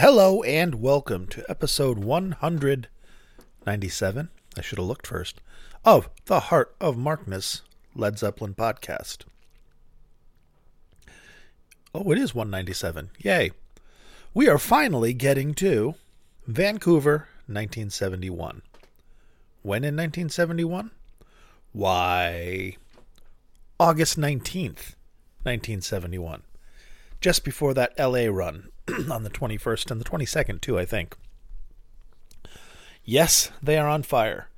Hello and welcome to episode 197. I should have looked first. Of the Heart of Markness Led Zeppelin podcast. Oh, it is 197. Yay. We are finally getting to Vancouver, 1971. When in 1971? Why, August 19th, 1971. Just before that LA run on the 21st and the 22nd, too, I think. Yes, they are on fire.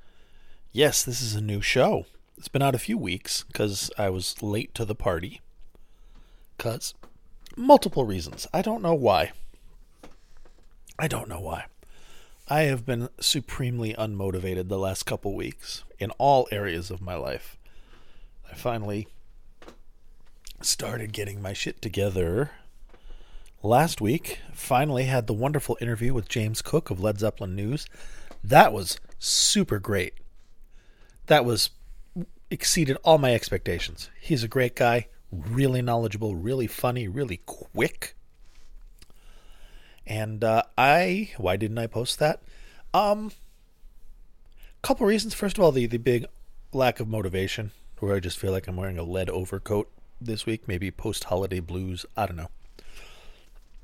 Yes, this is a new show. It's been out a few weeks because I was late to the party. Because multiple reasons. I don't know why. I don't know why. I have been supremely unmotivated the last couple weeks in all areas of my life. I finally started getting my shit together last week. Finally had the wonderful interview with James Cook of Led Zeppelin News. That was super great. That was exceeded all my expectations. He's a great guy, really knowledgeable, really funny, really quick. And uh, I, why didn't I post that? Um, couple reasons. First of all, the the big lack of motivation, where I just feel like I'm wearing a lead overcoat this week. Maybe post holiday blues. I don't know.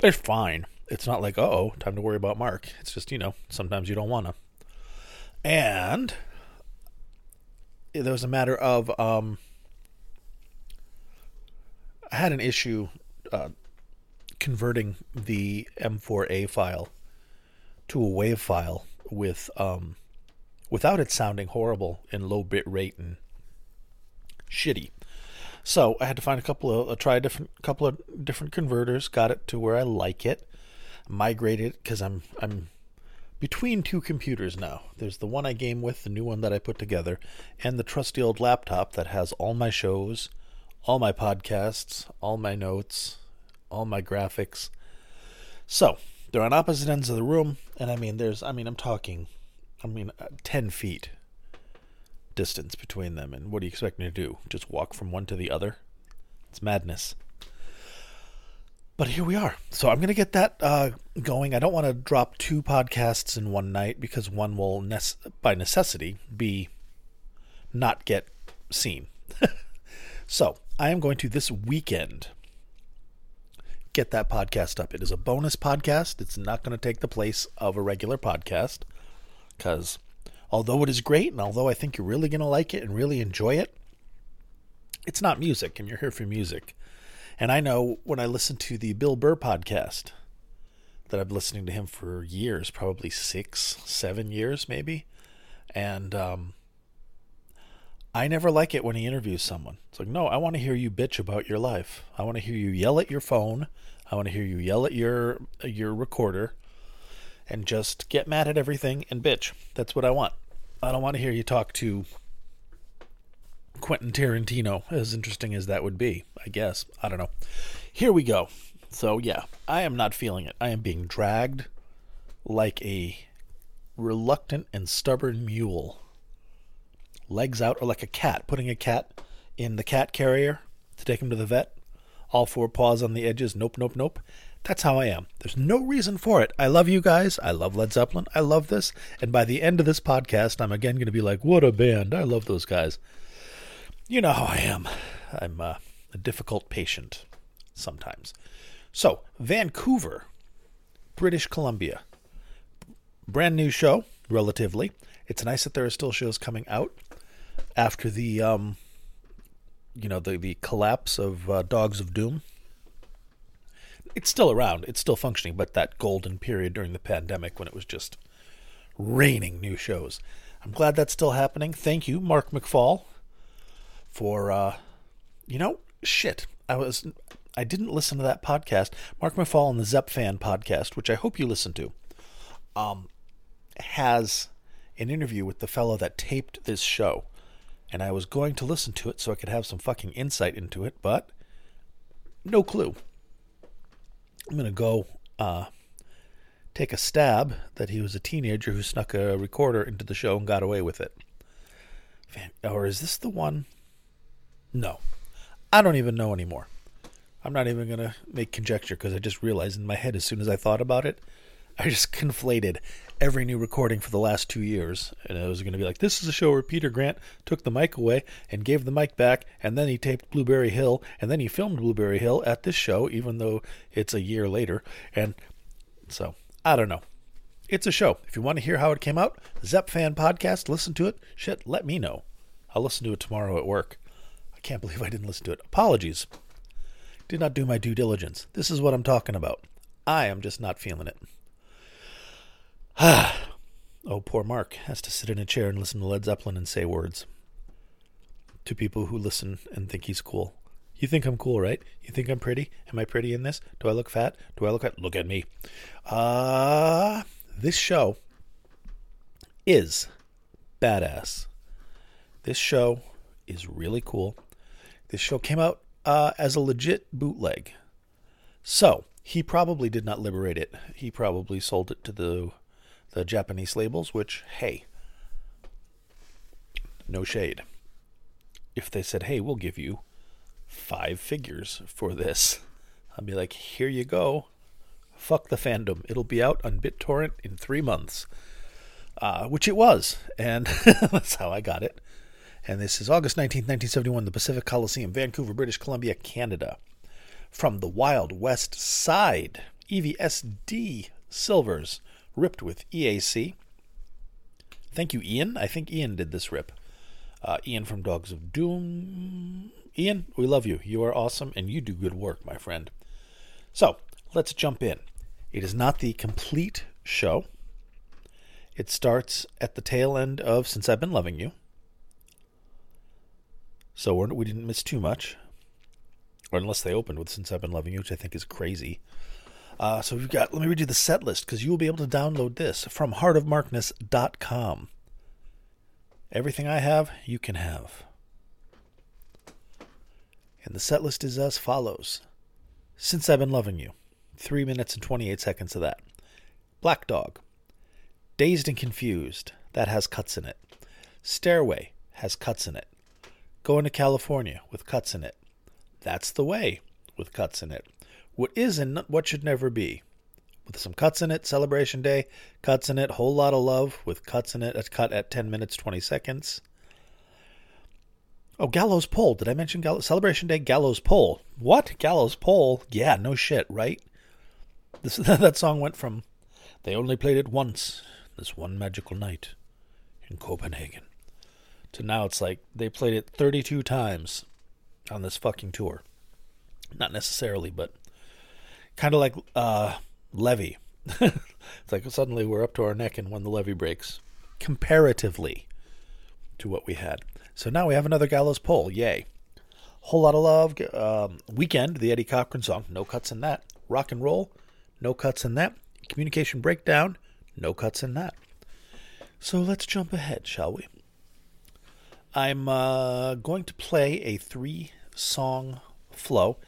It's fine. It's not like, oh, time to worry about Mark. It's just, you know, sometimes you don't want to. And there was a matter of, um, I had an issue uh, converting the M4A file to a WAV file with, um, without it sounding horrible in low bit rate and shitty. So I had to find a couple of, try a different couple of different converters. Got it to where I like it. Migrated because I'm I'm between two computers now. There's the one I game with, the new one that I put together, and the trusty old laptop that has all my shows, all my podcasts, all my notes, all my graphics. So they're on opposite ends of the room, and I mean, there's, I mean, I'm talking, I mean, uh, ten feet distance between them. And what do you expect me to do? Just walk from one to the other? It's madness. But here we are. So I'm going to get that uh, going. I don't want to drop two podcasts in one night because one will, ne- by necessity, be not get seen. so I am going to this weekend get that podcast up. It is a bonus podcast. It's not going to take the place of a regular podcast because although it is great and although I think you're really going to like it and really enjoy it, it's not music and you're here for music. And I know when I listen to the Bill Burr podcast, that I've been listening to him for years, probably six, seven years, maybe. And um, I never like it when he interviews someone. It's like, no, I want to hear you bitch about your life. I want to hear you yell at your phone. I want to hear you yell at your your recorder and just get mad at everything and bitch. That's what I want. I don't want to hear you talk to Quentin Tarantino, as interesting as that would be, I guess. I don't know. Here we go. So, yeah, I am not feeling it. I am being dragged like a reluctant and stubborn mule. Legs out, or like a cat, putting a cat in the cat carrier to take him to the vet. All four paws on the edges. Nope, nope, nope. That's how I am. There's no reason for it. I love you guys. I love Led Zeppelin. I love this. And by the end of this podcast, I'm again going to be like, what a band. I love those guys. You know how I am. I'm uh, a difficult patient sometimes. So, Vancouver, British Columbia. Brand new show, relatively. It's nice that there are still shows coming out after the, um, you know, the, the collapse of uh, Dogs of Doom it's still around. It's still functioning, but that golden period during the pandemic when it was just raining new shows. I'm glad that's still happening. Thank you, Mark McFall, for uh, you know, shit. I was I didn't listen to that podcast. Mark McFall and the Zep Fan podcast, which I hope you listen to, um, has an interview with the fellow that taped this show. And I was going to listen to it so I could have some fucking insight into it, but no clue. I'm going to go uh, take a stab that he was a teenager who snuck a recorder into the show and got away with it. Or is this the one? No. I don't even know anymore. I'm not even going to make conjecture because I just realized in my head as soon as I thought about it I just conflated every new recording for the last two years, and it was going to be like, this is a show where Peter Grant took the mic away and gave the mic back, and then he taped Blueberry Hill, and then he filmed Blueberry Hill at this show, even though it's a year later. And so, I don't know. It's a show. If you want to hear how it came out, Zep Fan Podcast, listen to it. Shit, let me know. I'll listen to it tomorrow at work. I can't believe I didn't listen to it. Apologies. Did not do my due diligence. This is what I'm talking about. I am just not feeling it. oh, poor Mark has to sit in a chair and listen to Led Zeppelin and say words to people who listen and think he's cool. You think I'm cool, right? You think I'm pretty? Am I pretty in this? Do I look fat? Do I look fat? Look at me. Uh, this show is badass. This show is really cool. This show came out uh, as a legit bootleg. So, he probably did not liberate it. He probably sold it to the the Japanese labels, which, hey, no shade. If they said, hey, we'll give you five figures for this, I'd be like, here you go. Fuck the fandom. It'll be out on BitTorrent in three months. Uh, which it was. And that's how I got it. And this is August 19, 1971, the Pacific Coliseum, Vancouver, British Columbia, Canada. From the Wild West Side, EVSD Silvers ripped with EAC. Thank you, Ian. I think Ian did this rip. Uh, Ian from Dogs of Doom. Ian, we love you. You are awesome and you do good work, my friend. So, let's jump in. It is not the complete show. It starts at the tail end of Since I've Been Loving You. So we're, we did not miss too much. Or unless they opened with Since I've Been Loving You, which I think is crazy. Uh, so we've got, let me read you the set list because you will be able to download this from heartofmarkness.com. Everything I have, you can have. And the set list is as follows Since I've Been Loving You, 3 minutes and 28 seconds of that. Black Dog, Dazed and Confused, that has cuts in it. Stairway has cuts in it. Going to California with cuts in it. That's the Way with cuts in it what is and what should never be. With some cuts in it, Celebration Day, cuts in it, Whole Lotta Love, with cuts in it, a cut at 10 minutes, 20 seconds. Oh, Gallows Pole. Did I mention Gallows? Celebration Day, Gallows Pole. What? Gallows Pole? Yeah, no shit, right? This, that song went from they only played it once, this one magical night in Copenhagen, to now it's like they played it 32 times on this fucking tour. Not necessarily, but kind of like uh, levee. it's like suddenly we're up to our neck and when the levee breaks, comparatively to what we had. So now we have another gallows pole. Yay. Whole lot of love. Um, weekend, the Eddie Cochran song. No cuts in that. Rock and roll. No cuts in that. Communication breakdown. No cuts in that. So let's jump ahead, shall we? I'm uh, going to play a three song flow,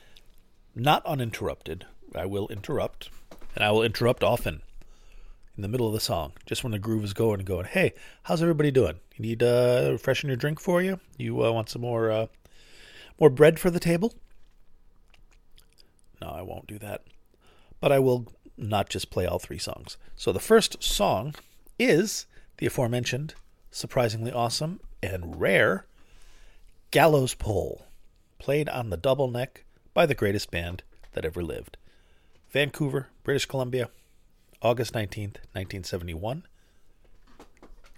not uninterrupted. I will interrupt, and I will interrupt often in the middle of the song, just when the groove is going and going. Hey, how's everybody doing? You need uh, freshen your drink for you? You uh, want some more uh, more bread for the table? No, I won't do that. But I will not just play all three songs. So the first song is the aforementioned, surprisingly awesome and rare Gallows Pole, played on the double neck by the greatest band that ever lived. Vancouver, British Columbia, August 19th, 1971.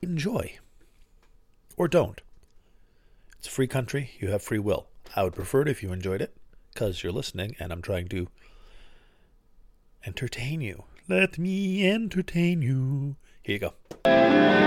Enjoy. Or don't. It's a free country. You have free will. I would prefer it if you enjoyed it because you're listening and I'm trying to entertain you. Let me entertain you. Here you go.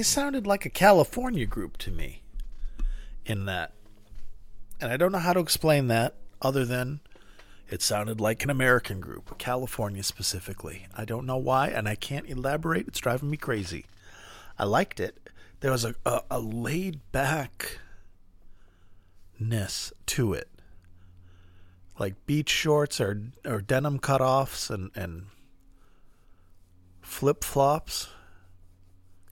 They sounded like a California group to me in that. And I don't know how to explain that other than it sounded like an American group, California specifically. I don't know why, and I can't elaborate. It's driving me crazy. I liked it. There was a, a, a laid backness to it. Like beach shorts or, or denim cutoffs and, and flip flops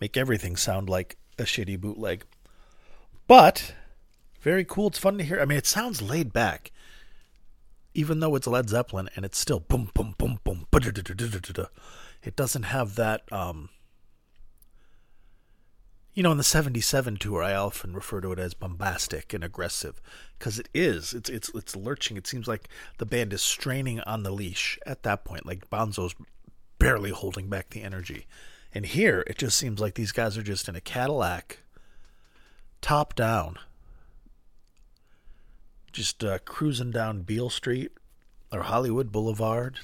make everything sound like a shitty bootleg. But very cool. It's fun to hear. I mean, it sounds laid back even though it's Led Zeppelin and it's still boom, boom, boom, boom, it doesn't have that. Um, you know, in the '77 tour, I often refer to it as bombastic and aggressive because it is. It's it's it's lurching. It seems like the band is straining on the leash at that point. Like Bonzo's barely holding back the energy, and here it just seems like these guys are just in a Cadillac, top down just uh, cruising down Beale Street or Hollywood Boulevard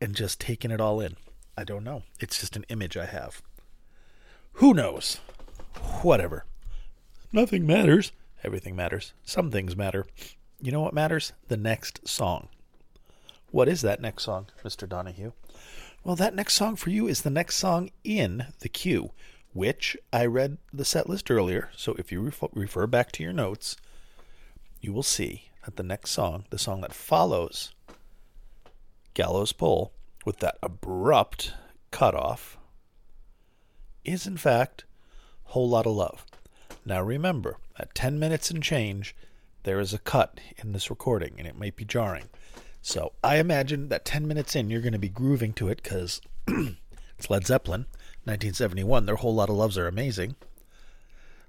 and just taking it all in. I don't know. It's just an image I have. Who knows? Whatever. Nothing matters. Everything matters. Some things matter. You know what matters? The next song. What is that next song, Mr. Donahue? Well, that next song for you is the next song in the queue which I read the set list earlier. So if you refer back to your notes, you will see that the next song, the song that follows Gallows Pole, with that abrupt cutoff, is in fact Whole Lotta Love. Now remember, at 10 minutes and change, there is a cut in this recording, and it might be jarring. So I imagine that 10 minutes in, you're going to be grooving to it because it's Led Zeppelin. 1971. Their whole lot of loves are amazing.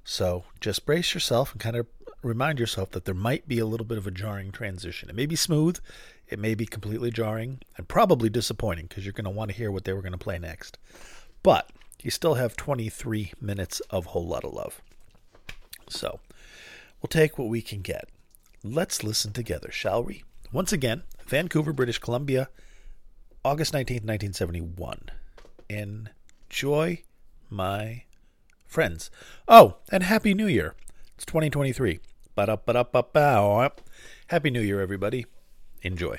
So just brace yourself and kind of remind yourself that there might be a little bit of a jarring transition. It may be smooth, it may be completely jarring, and probably disappointing because you're going to want to hear what they were going to play next. But you still have 23 minutes of whole lot of love. So we'll take what we can get. Let's listen together, shall we? Once again, Vancouver, British Columbia, August 19th, 1971. Enjoy, my friends. Oh, and Happy New Year. It's 2023. Ba-da-ba-da-ba-bow. Happy New Year, everybody. Enjoy.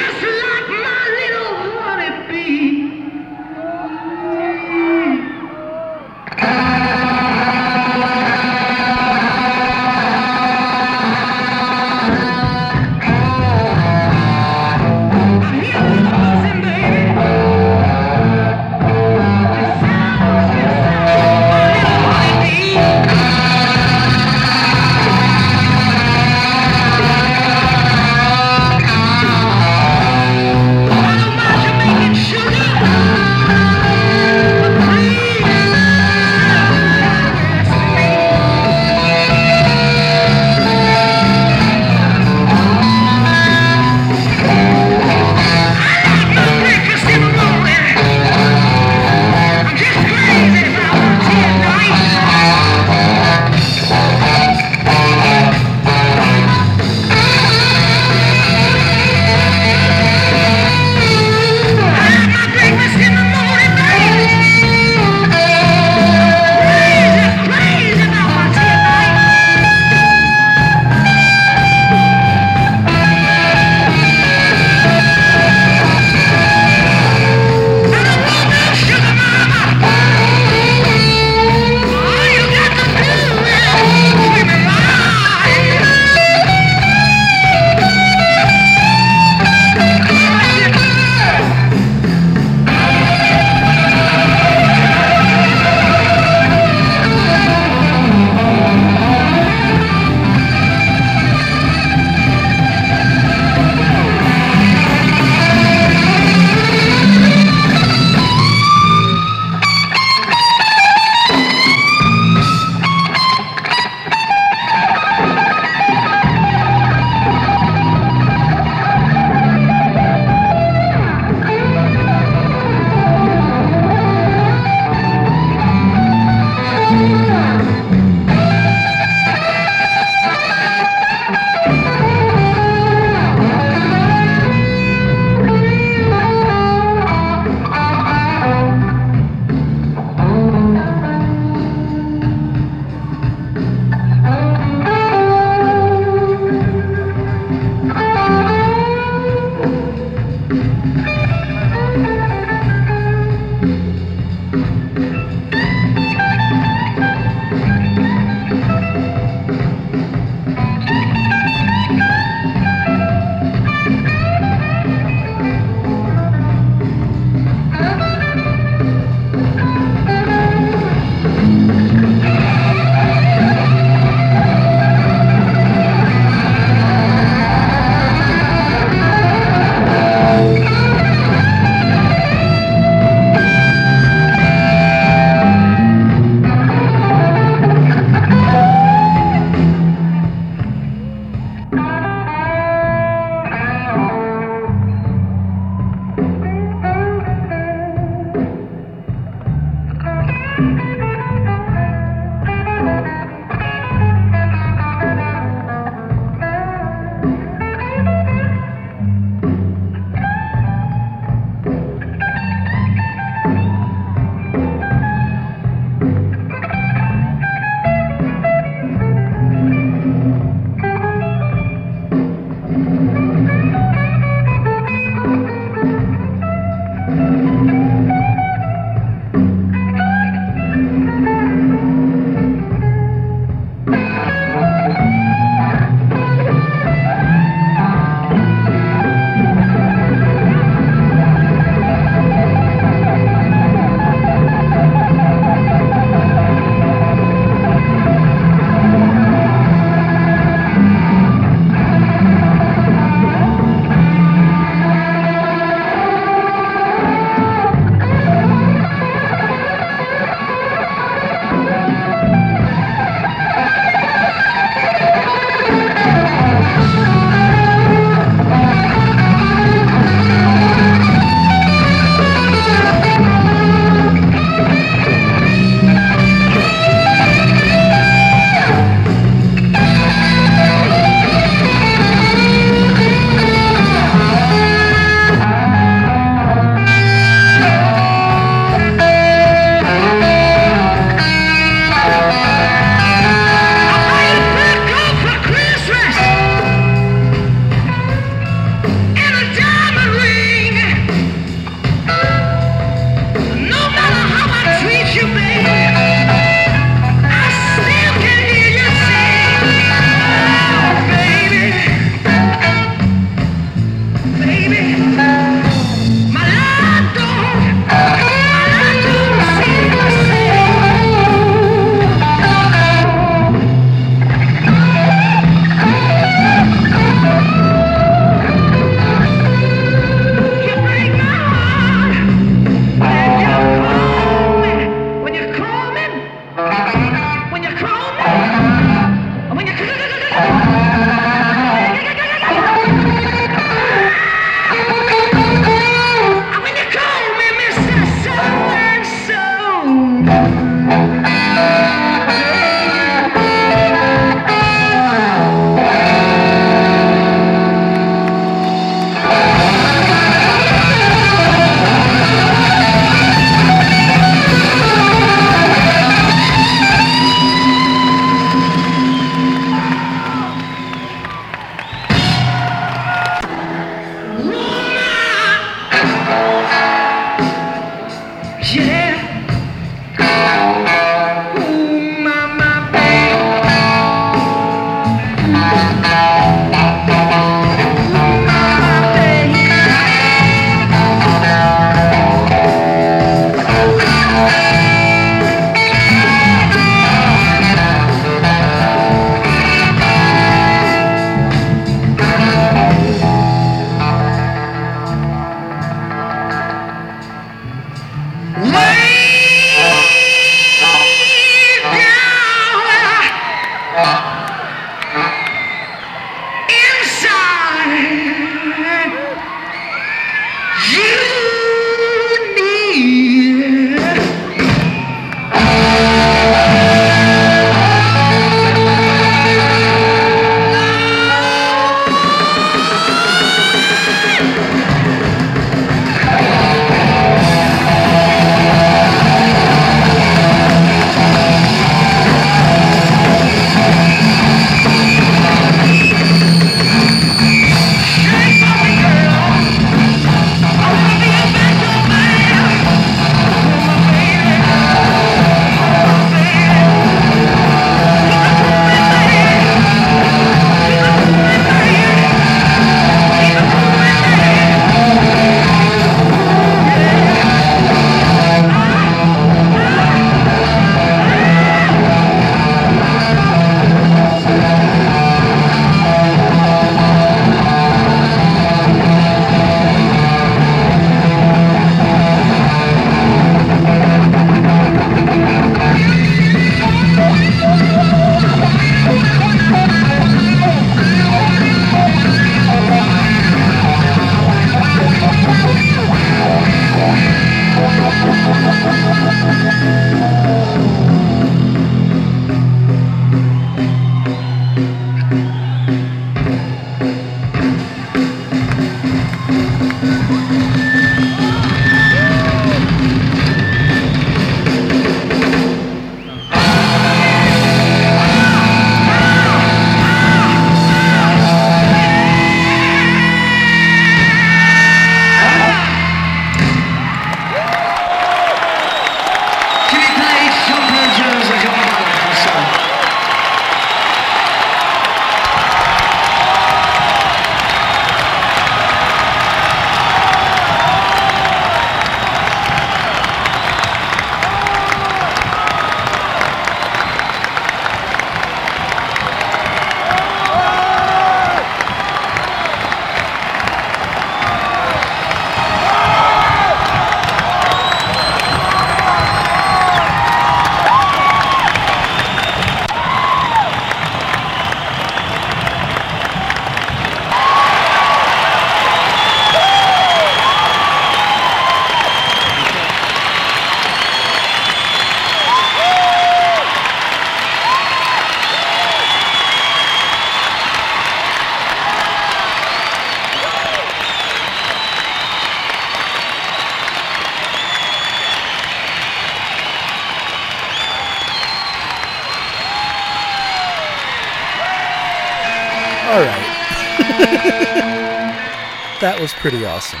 Was pretty awesome.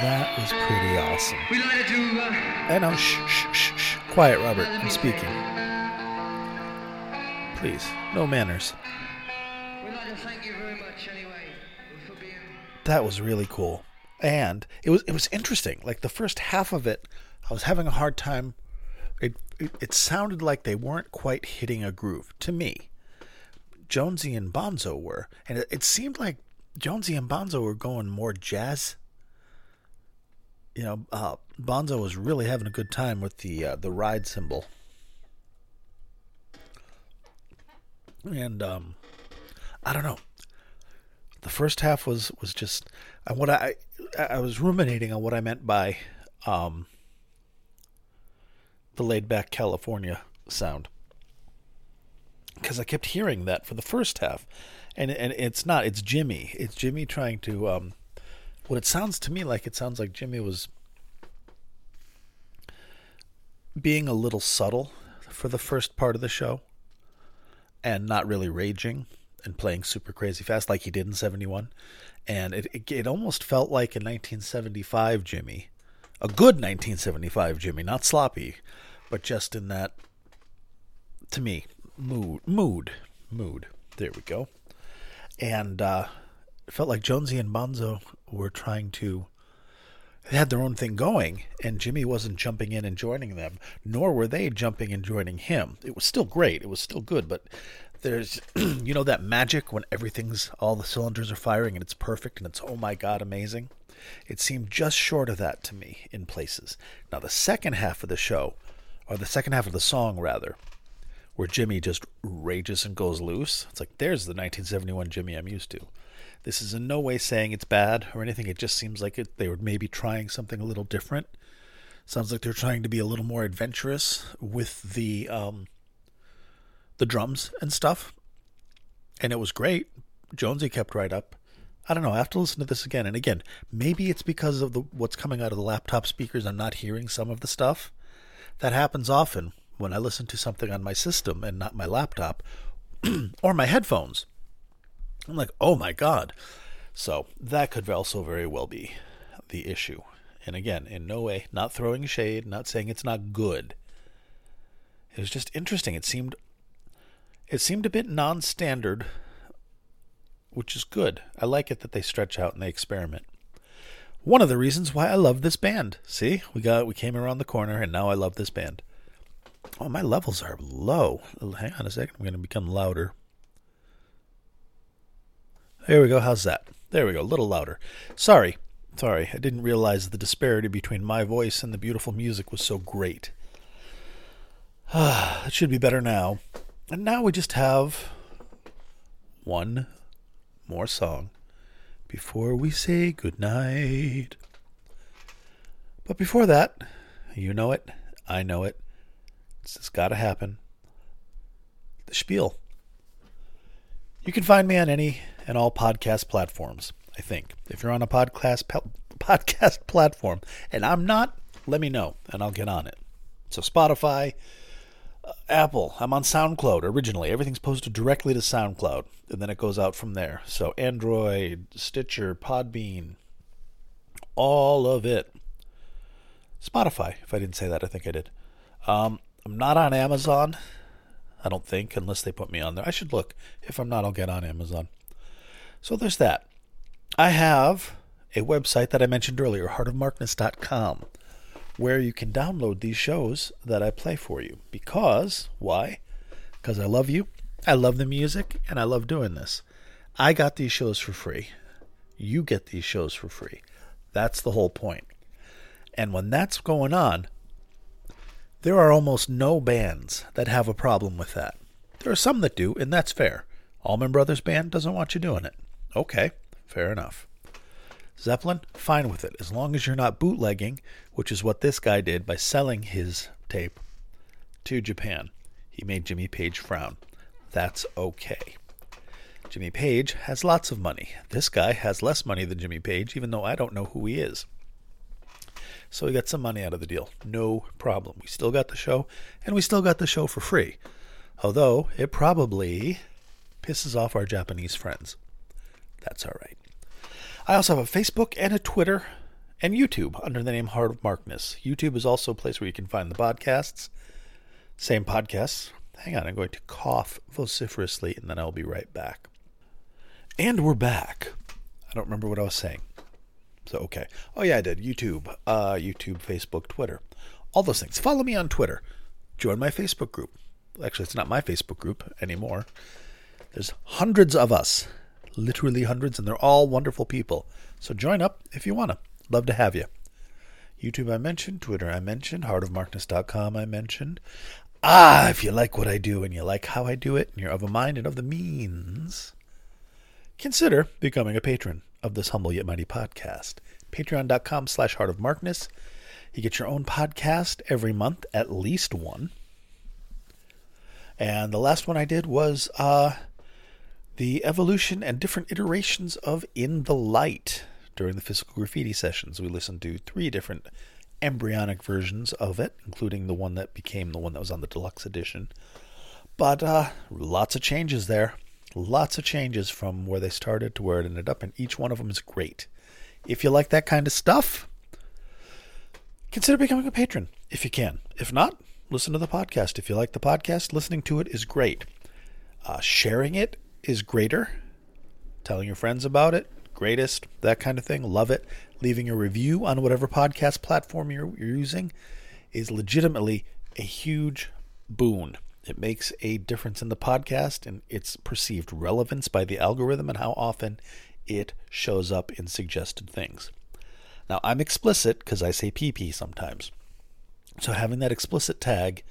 That was pretty awesome. To uh, I'm Shh, shh, shh, shh. Quiet, Robert. I'm speaking. Please, no manners. we'd like to thank you very much anyway for being That was really cool, and it was it was interesting. Like the first half of it, I was having a hard time. It it, it sounded like they weren't quite hitting a groove to me. Jonesy and Bonzo were, and it, it seemed like Jonesy and Bonzo were going more jazz. You know, uh, Bonzo was really having a good time with the uh, the ride cymbal, and um, I don't know. The first half was was just uh, what I I was ruminating on what I meant by um, the laid back California sound because I kept hearing that for the first half, and and it's not. It's Jimmy. It's Jimmy trying to. Um, what it sounds to me like it sounds like Jimmy was being a little subtle for the first part of the show, and not really raging and playing super crazy fast like he did in '71, and it it, it almost felt like a 1975 Jimmy, a good 1975 Jimmy, not sloppy, but just in that. To me, mood, mood, mood. There we go. And uh, it felt like Jonesy and Bonzo were trying to. They had their own thing going, and Jimmy wasn't jumping in and joining them, nor were they jumping and joining him. It was still great. It was still good, but there's, you know, that magic when everything's, all the cylinders are firing and it's perfect and it's, oh my God, amazing. It seemed just short of that to me in places. Now, the second half of the show, or the second half of the song, rather, where Jimmy just rages and goes loose. It's like there's the 1971 Jimmy I'm used to. This is in no way saying it's bad or anything. It just seems like it, they were maybe trying something a little different. Sounds like they're trying to be a little more adventurous with the um, the drums and stuff. And it was great. Jonesy kept right up. I don't know. I have to listen to this again and again. Maybe it's because of the what's coming out of the laptop speakers. I'm not hearing some of the stuff. That happens often when I listen to something on my system and not my laptop or my headphones. I'm like, oh my God. So that could also very well be the issue. And again, in no way, not throwing shade, not saying it's not good. It was just interesting. It seemed it seemed a bit non-standard, which is good. I like it that they stretch out and they experiment. One of the reasons why I love this band. See, we got we came around the corner and now I love this band. Oh, my levels are low. Hang on a second. I'm going to become louder. There we go. How's that? There we go. A little louder. Sorry. Sorry. I didn't realize the disparity between my voice and the beautiful music was so great. It should be better now. And now we just have one more song before we say goodnight. But before that, you know it, I know it. It's got to happen. The spiel. You can find me on any and all podcast platforms. I think if you're on a podcast podcast platform and I'm not, let me know and I'll get on it. So Spotify, uh, Apple. I'm on SoundCloud originally. Everything's posted directly to SoundCloud, and then it goes out from there. So Android, Stitcher, Podbean, all of it. Spotify. If I didn't say that, I think I did. Um, I'm not on Amazon. I don't think, unless they put me on there. I should look. If I'm not, I'll get on Amazon. So there's that. I have a website that I mentioned earlier, heartofmarkness.com, where you can download these shows that I play for you. Because, why? Because I love you, I love the music, and I love doing this. I got these shows for free. You get these shows for free. That's the whole point. And when that's going on, there are almost no bands that have a problem with that. There are some that do, and that's fair. Allman Brothers Band doesn't want you doing it. Okay, fair enough. Zeppelin, fine with it, as long as you're not bootlegging, which is what this guy did by selling his tape to Japan. He made Jimmy Page frown. That's okay. Jimmy Page has lots of money. This guy has less money than Jimmy Page, even though I don't know who he is. So we got some money out of the deal. No problem. We still got the show, and we still got the show for free. Although it probably pisses off our Japanese friends. That's all right. I also have a Facebook and a Twitter and YouTube under the name Heart of Markness. YouTube is also a place where you can find the podcasts. Same podcasts. Hang on, I'm going to cough vociferously and then I'll be right back. And we're back. I don't remember what I was saying. So okay. Oh yeah, I did. YouTube, uh, YouTube, Facebook, Twitter, all those things. Follow me on Twitter. Join my Facebook group. Actually, it's not my Facebook group anymore. There's hundreds of us, literally hundreds, and they're all wonderful people. So join up if you want to. Love to have you. YouTube I mentioned, Twitter I mentioned, heartofmarkness.com I mentioned. Ah, if you like what I do and you like how I do it and you're of a mind and of the means, consider becoming a patron of this humble yet mighty podcast. Patreon.com slash heartofmarkness. You get your own podcast every month, at least one. And the last one I did was uh, the evolution and different iterations of In the Light during the physical graffiti sessions. We listened to three different embryonic versions of it, including the one that became the one that was on the deluxe edition. But uh, lots of changes there. Lots of changes from where they started to where it ended up, and each one of them is great. If you like that kind of stuff, consider becoming a patron if you can. If not, listen to the podcast. If you like the podcast, listening to it is great. Uh, sharing it is greater. Telling your friends about it, greatest, that kind of thing. Love it. Leaving a review on whatever podcast platform you're, you're using is legitimately a huge boon. It makes a difference in the podcast and its perceived relevance by the algorithm and how often it shows up in suggested things. Now, I'm explicit because I say PP sometimes. So having that explicit tag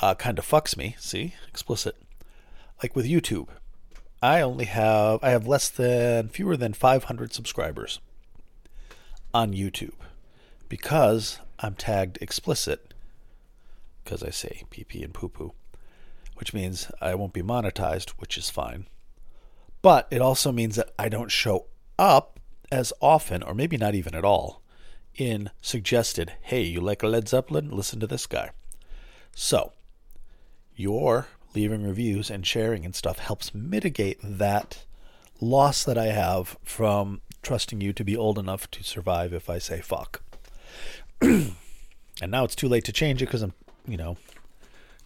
uh, kind of fucks me. See? Explicit. Like with YouTube. I only have I have less than fewer than 500 subscribers on YouTube because I'm tagged explicit because I say PP and poo poo, which means I won't be monetized, which is fine. But it also means that I don't show up as often, or maybe not even at all, in suggested, hey, you like Led Zeppelin? Listen to this guy. So, your leaving reviews and sharing and stuff helps mitigate that loss that I have from trusting you to be old enough to survive if I say fuck. and now it's too late to change it because I'm, you know,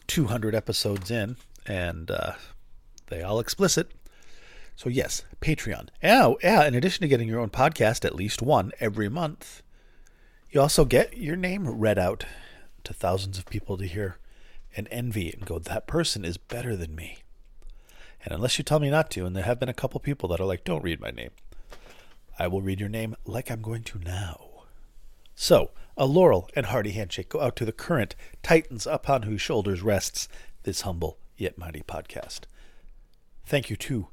200 episodes in and uh, they all explicit. So, yes, Patreon. Yeah, yeah, in addition to getting your own podcast, at least one every month, you also get your name read out to thousands of people to hear and envy and go, that person is better than me. And unless you tell me not to, and there have been a couple people that are like, don't read my name, I will read your name like I'm going to now. So, a laurel and hearty handshake go out to the current titans upon whose shoulders rests this humble yet mighty podcast. Thank you to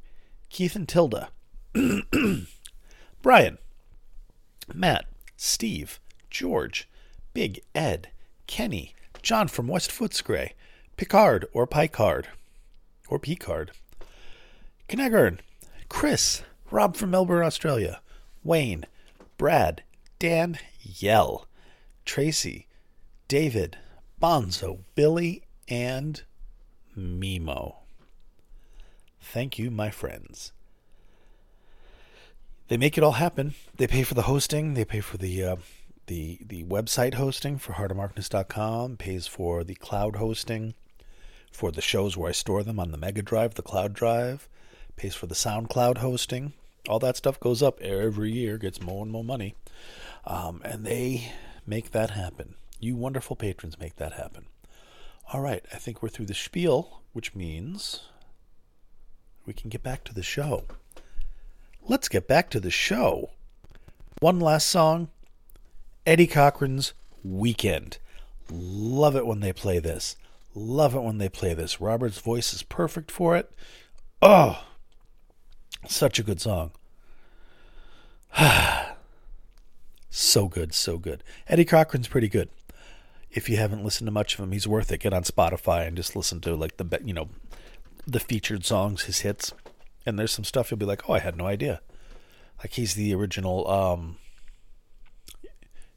Keith and Tilda, Brian, Matt, Steve, George, Big Ed, Kenny, John from West Footscray, Picard or Picard, or Picard, Knegern, Chris, Rob from Melbourne, Australia, Wayne, Brad, Dan, Yell, Tracy, David, Bonzo, Billy, and Mimo. Thank you, my friends. They make it all happen. They pay for the hosting. They pay for the uh, the the website hosting for heartofmarkness.com. Pays for the cloud hosting for the shows where I store them on the Mega Drive, the cloud drive. Pays for the SoundCloud hosting. All that stuff goes up every year. Gets more and more money, um, and they make that happen. You wonderful patrons make that happen. All right, I think we're through the spiel, which means we can get back to the show. Let's get back to the show. One last song Eddie Cochran's Weekend. Love it when they play this. Love it when they play this. Robert's voice is perfect for it. Oh, such a good song. so good, so good. Eddie Cochran's pretty good. If you haven't listened to much of him, he's worth it. Get on Spotify and just listen to like the you know the featured songs, his hits. And there's some stuff you'll be like, oh, I had no idea. Like he's the original um,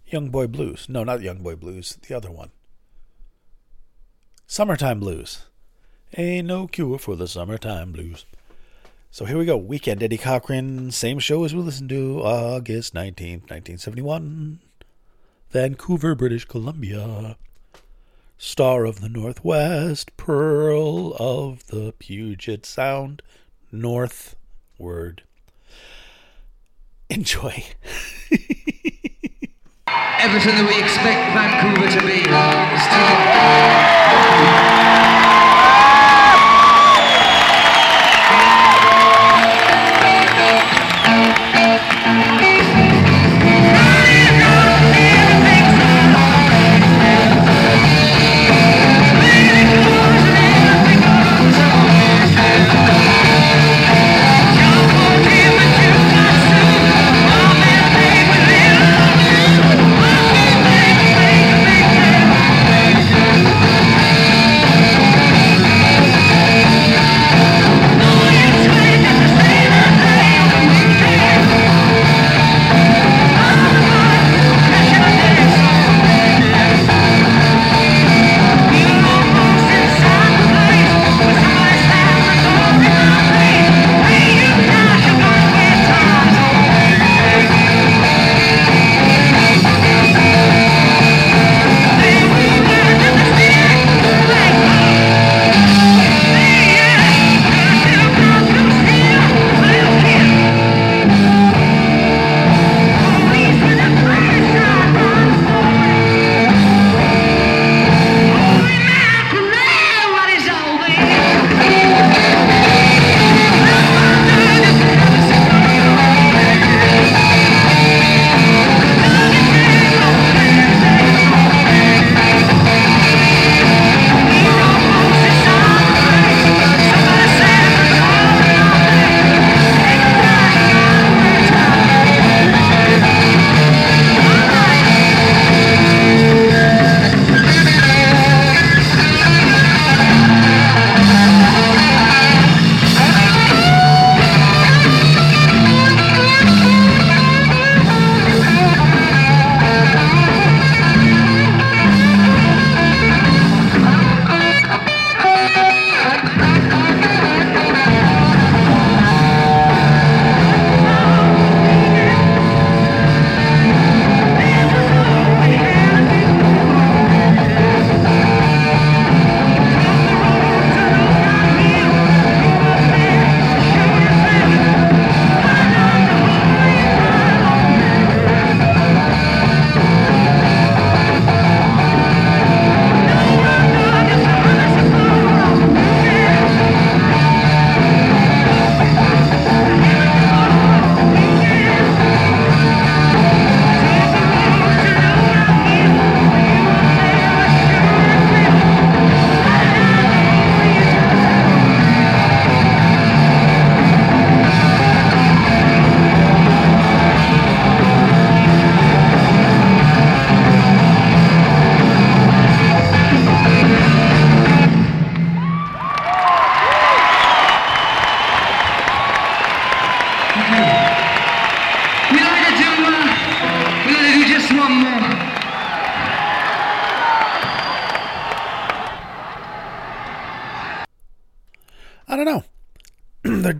Young Boy Blues. No, not Young Boy Blues. The other one. Summertime Blues. Ain't no cure for the summertime blues. So here we go. Weekend Eddie Cochran. Same show as we listened to August 19th, 1971. Vancouver, British Columbia. Star of the Northwest, Pearl of the Puget Sound, northward. Enjoy. Everything that we expect Vancouver to be is still.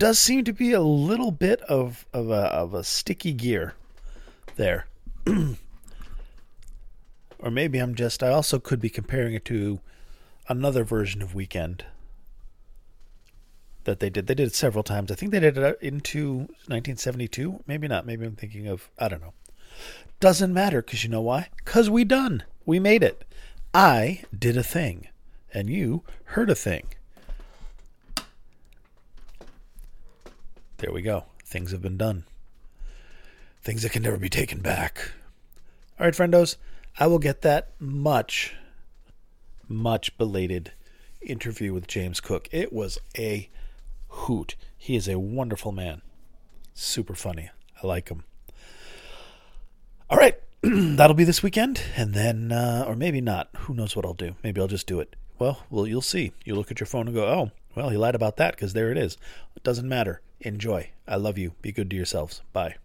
Does seem to be a little bit of of a, of a sticky gear there. or maybe I'm just I also could be comparing it to another version of Weekend that they did. They did it several times. I think they did it uh, into 1972. Maybe not. Maybe I'm thinking of I don't know. Doesn't matter because you know why? Because we done. We made it. I did a thing, and you heard a thing. There we go. Things have been done. Things that can never be taken back. All right, friendos, I will get that much, much belated interview with James Cook. It was a hoot. He is a wonderful man. Super funny. I like him. All right, that'll be this weekend, and then, uh, or maybe not. Who knows what I'll do? Maybe I'll just do it. Well, well, you'll see. You look at your phone and go, "Oh, well, he lied about that," because there it is. It doesn't matter. Enjoy. I love you. Be good to yourselves. Bye.